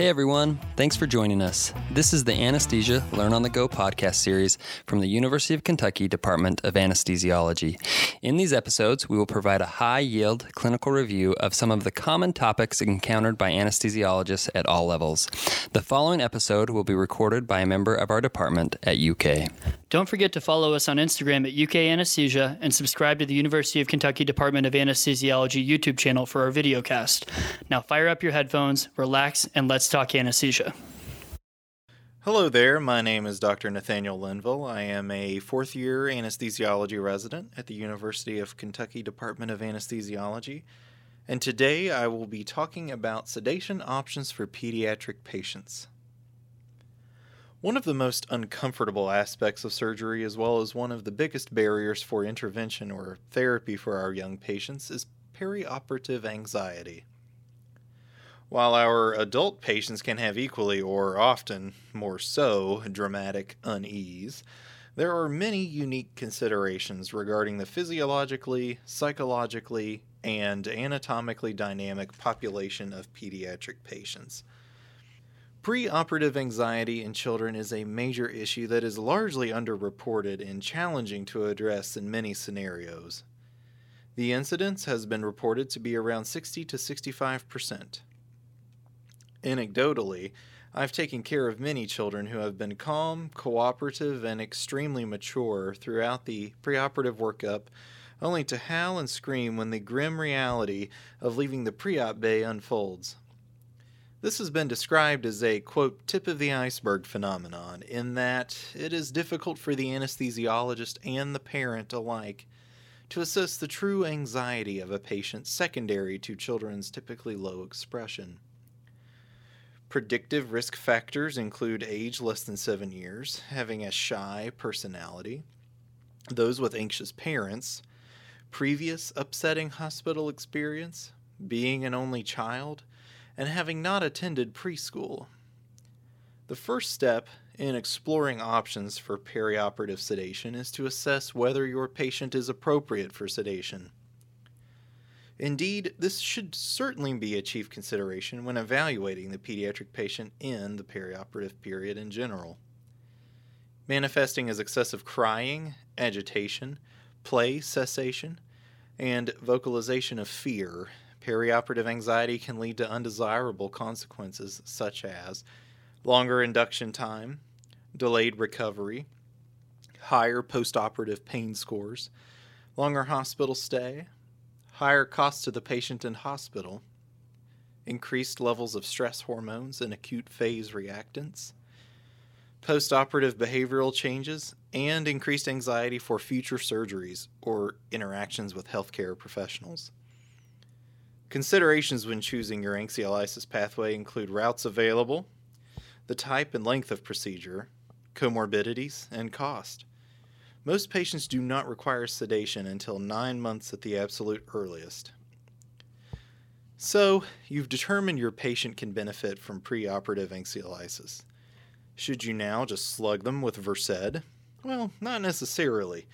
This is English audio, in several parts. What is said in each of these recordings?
Hey everyone, thanks for joining us. This is the Anesthesia Learn on the Go podcast series from the University of Kentucky Department of Anesthesiology. In these episodes, we will provide a high yield clinical review of some of the common topics encountered by anesthesiologists at all levels. The following episode will be recorded by a member of our department at UK. Don't forget to follow us on Instagram at UK Anesthesia and subscribe to the University of Kentucky Department of Anesthesiology YouTube channel for our video cast. Now fire up your headphones, relax, and let's talk anesthesia. Hello there, my name is Dr. Nathaniel Linville. I am a fourth year anesthesiology resident at the University of Kentucky Department of Anesthesiology, and today I will be talking about sedation options for pediatric patients. One of the most uncomfortable aspects of surgery, as well as one of the biggest barriers for intervention or therapy for our young patients, is perioperative anxiety. While our adult patients can have equally, or often more so, dramatic unease, there are many unique considerations regarding the physiologically, psychologically, and anatomically dynamic population of pediatric patients. Preoperative anxiety in children is a major issue that is largely underreported and challenging to address in many scenarios. The incidence has been reported to be around 60 to 65 percent. Anecdotally, I've taken care of many children who have been calm, cooperative, and extremely mature throughout the preoperative workup, only to howl and scream when the grim reality of leaving the pre op bay unfolds. This has been described as a, quote, tip of the iceberg phenomenon, in that it is difficult for the anesthesiologist and the parent alike to assess the true anxiety of a patient secondary to children's typically low expression. Predictive risk factors include age less than seven years, having a shy personality, those with anxious parents, previous upsetting hospital experience, being an only child, and having not attended preschool. The first step in exploring options for perioperative sedation is to assess whether your patient is appropriate for sedation. Indeed, this should certainly be a chief consideration when evaluating the pediatric patient in the perioperative period in general. Manifesting as excessive crying, agitation, play cessation, and vocalization of fear perioperative anxiety can lead to undesirable consequences such as longer induction time, delayed recovery, higher postoperative pain scores, longer hospital stay, higher costs to the patient in hospital, increased levels of stress hormones and acute phase reactants, postoperative behavioral changes, and increased anxiety for future surgeries or interactions with healthcare professionals. Considerations when choosing your anxiolysis pathway include routes available, the type and length of procedure, comorbidities, and cost. Most patients do not require sedation until nine months at the absolute earliest. So, you've determined your patient can benefit from preoperative anxiolysis. Should you now just slug them with Versed? Well, not necessarily.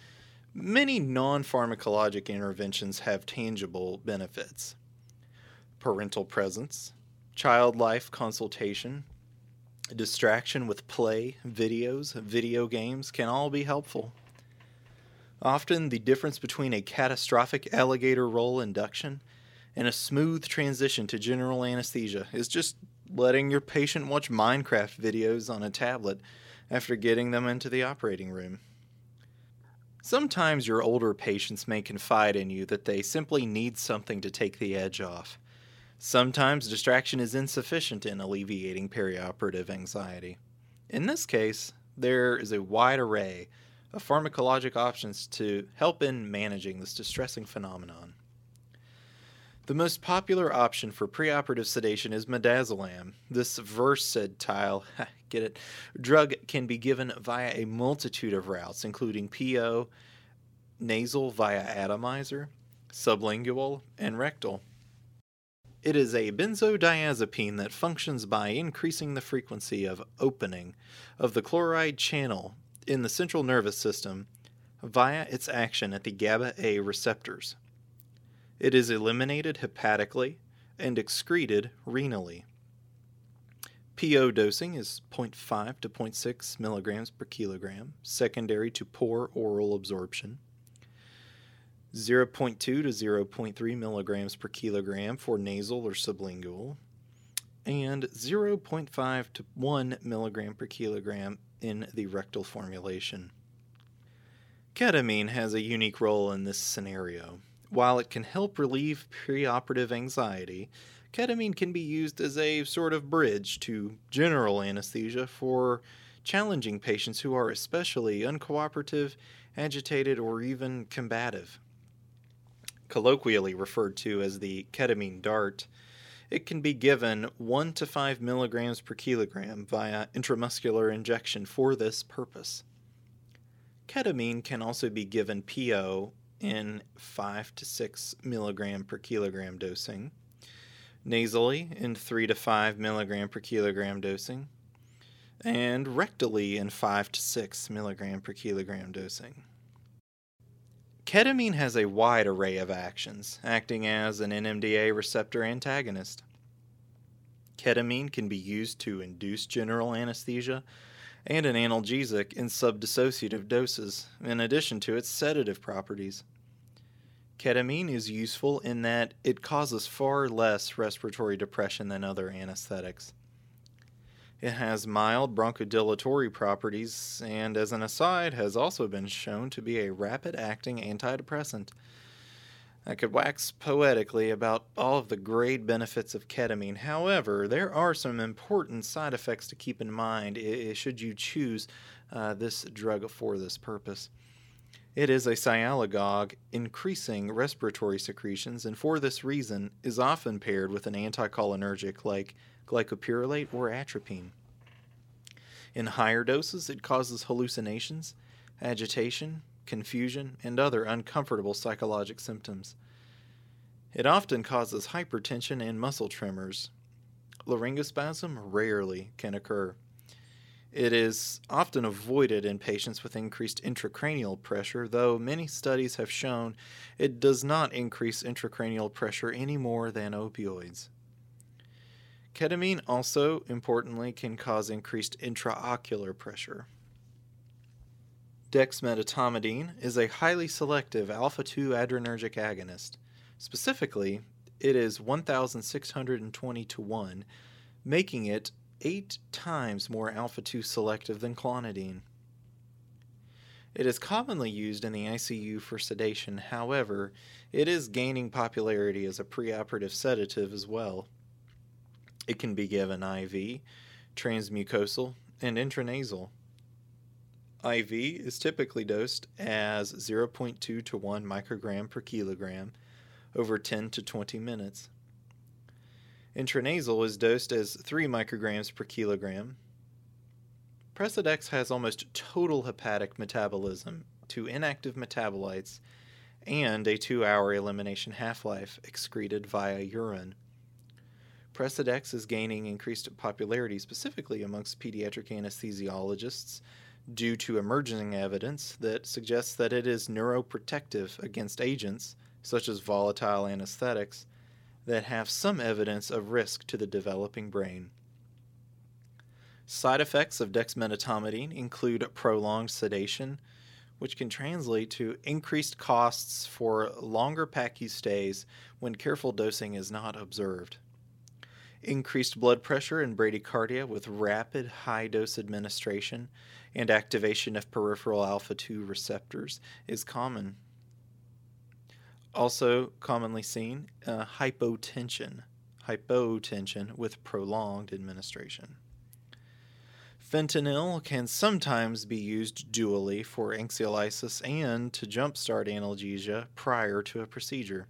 Many non pharmacologic interventions have tangible benefits parental presence, child life consultation, distraction with play, videos, video games can all be helpful. Often, the difference between a catastrophic alligator roll induction and a smooth transition to general anesthesia is just letting your patient watch Minecraft videos on a tablet after getting them into the operating room. Sometimes your older patients may confide in you that they simply need something to take the edge off. Sometimes distraction is insufficient in alleviating perioperative anxiety. In this case, there is a wide array of pharmacologic options to help in managing this distressing phenomenon. The most popular option for preoperative sedation is midazolam. This versatile, get it, drug can be given via a multitude of routes, including PO, nasal via atomizer, sublingual, and rectal. It is a benzodiazepine that functions by increasing the frequency of opening of the chloride channel in the central nervous system via its action at the GABA A receptors. It is eliminated hepatically and excreted renally. PO dosing is 0.5 to 0.6 milligrams per kilogram, secondary to poor oral absorption. 0.2 to 0.3 milligrams per kilogram for nasal or sublingual, and 0.5 to 1 milligram per kilogram in the rectal formulation. Ketamine has a unique role in this scenario. While it can help relieve preoperative anxiety, ketamine can be used as a sort of bridge to general anesthesia for challenging patients who are especially uncooperative, agitated, or even combative. Colloquially referred to as the ketamine dart, it can be given 1 to 5 milligrams per kilogram via intramuscular injection for this purpose. Ketamine can also be given PO in 5 to 6 milligram per kilogram dosing, nasally in 3 to 5 milligram per kilogram dosing, and rectally in 5 to 6 milligram per kilogram dosing. Ketamine has a wide array of actions, acting as an NMDA receptor antagonist. Ketamine can be used to induce general anesthesia and an analgesic in subdissociative doses, in addition to its sedative properties. Ketamine is useful in that it causes far less respiratory depression than other anesthetics. It has mild bronchodilatory properties, and as an aside, has also been shown to be a rapid acting antidepressant. I could wax poetically about all of the great benefits of ketamine. However, there are some important side effects to keep in mind should you choose uh, this drug for this purpose. It is a sialagogue, increasing respiratory secretions, and for this reason is often paired with an anticholinergic like glycopyrrolate or atropine. In higher doses, it causes hallucinations, agitation, confusion, and other uncomfortable psychologic symptoms. It often causes hypertension and muscle tremors. Laryngospasm rarely can occur. It is often avoided in patients with increased intracranial pressure, though many studies have shown it does not increase intracranial pressure any more than opioids. Ketamine also, importantly, can cause increased intraocular pressure. Dexmedetomidine is a highly selective alpha 2 adrenergic agonist. Specifically, it is 1,620 to 1, making it eight times more alpha 2 selective than clonidine. It is commonly used in the ICU for sedation, however, it is gaining popularity as a preoperative sedative as well. It can be given IV, transmucosal, and intranasal. IV is typically dosed as 0.2 to 1 microgram per kilogram over 10 to 20 minutes. Intranasal is dosed as 3 micrograms per kilogram. Precedex has almost total hepatic metabolism to inactive metabolites and a 2 hour elimination half life excreted via urine. Precedex is gaining increased popularity specifically amongst pediatric anesthesiologists due to emerging evidence that suggests that it is neuroprotective against agents, such as volatile anesthetics, that have some evidence of risk to the developing brain. Side effects of dexmedetomidine include prolonged sedation, which can translate to increased costs for longer PACU stays when careful dosing is not observed. Increased blood pressure and bradycardia with rapid high dose administration and activation of peripheral alpha 2 receptors is common. Also, commonly seen, uh, hypotension. Hypotension with prolonged administration. Fentanyl can sometimes be used dually for anxiolysis and to jumpstart analgesia prior to a procedure.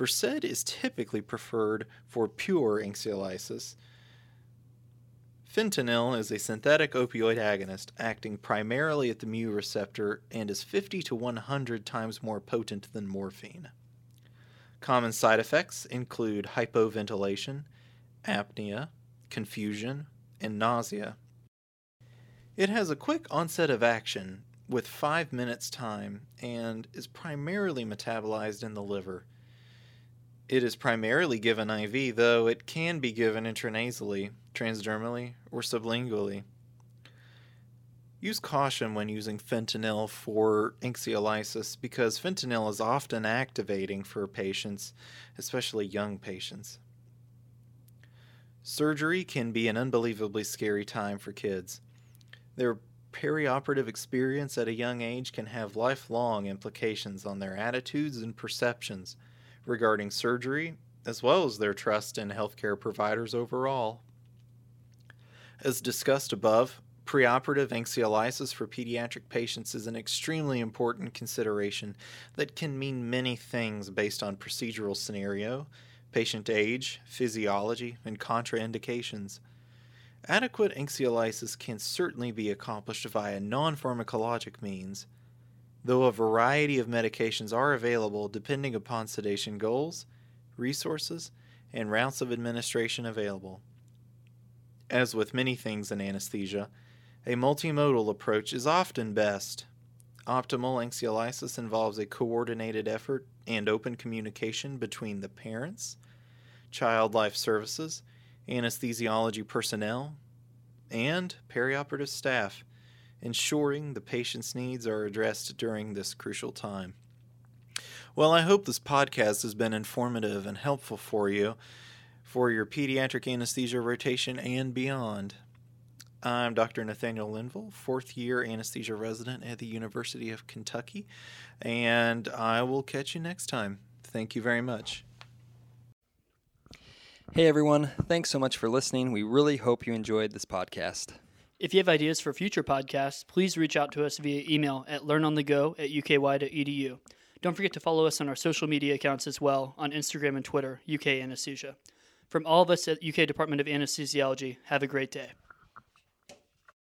Versed is typically preferred for pure anxiolysis, Fentanyl is a synthetic opioid agonist acting primarily at the mu receptor and is 50 to 100 times more potent than morphine. Common side effects include hypoventilation, apnea, confusion, and nausea. It has a quick onset of action with 5 minutes time and is primarily metabolized in the liver. It is primarily given IV, though it can be given intranasally, transdermally, or sublingually. Use caution when using fentanyl for anxiolysis because fentanyl is often activating for patients, especially young patients. Surgery can be an unbelievably scary time for kids. Their perioperative experience at a young age can have lifelong implications on their attitudes and perceptions regarding surgery, as well as their trust in healthcare providers overall. As discussed above, preoperative anxiolysis for pediatric patients is an extremely important consideration that can mean many things based on procedural scenario, patient age, physiology, and contraindications. Adequate anxiolysis can certainly be accomplished via non pharmacologic means, though a variety of medications are available depending upon sedation goals, resources, and routes of administration available. As with many things in anesthesia, a multimodal approach is often best. Optimal anxiolysis involves a coordinated effort and open communication between the parents, child life services, anesthesiology personnel, and perioperative staff, ensuring the patient's needs are addressed during this crucial time. Well, I hope this podcast has been informative and helpful for you for your pediatric anesthesia rotation and beyond. I'm Dr. Nathaniel Linville, fourth year anesthesia resident at the University of Kentucky, and I will catch you next time. Thank you very much. Hey everyone, thanks so much for listening. We really hope you enjoyed this podcast. If you have ideas for future podcasts, please reach out to us via email at learnonthego at uky.edu. Don't forget to follow us on our social media accounts as well on Instagram and Twitter, UK Anesthesia. From all of us at UK Department of Anesthesiology, have a great day.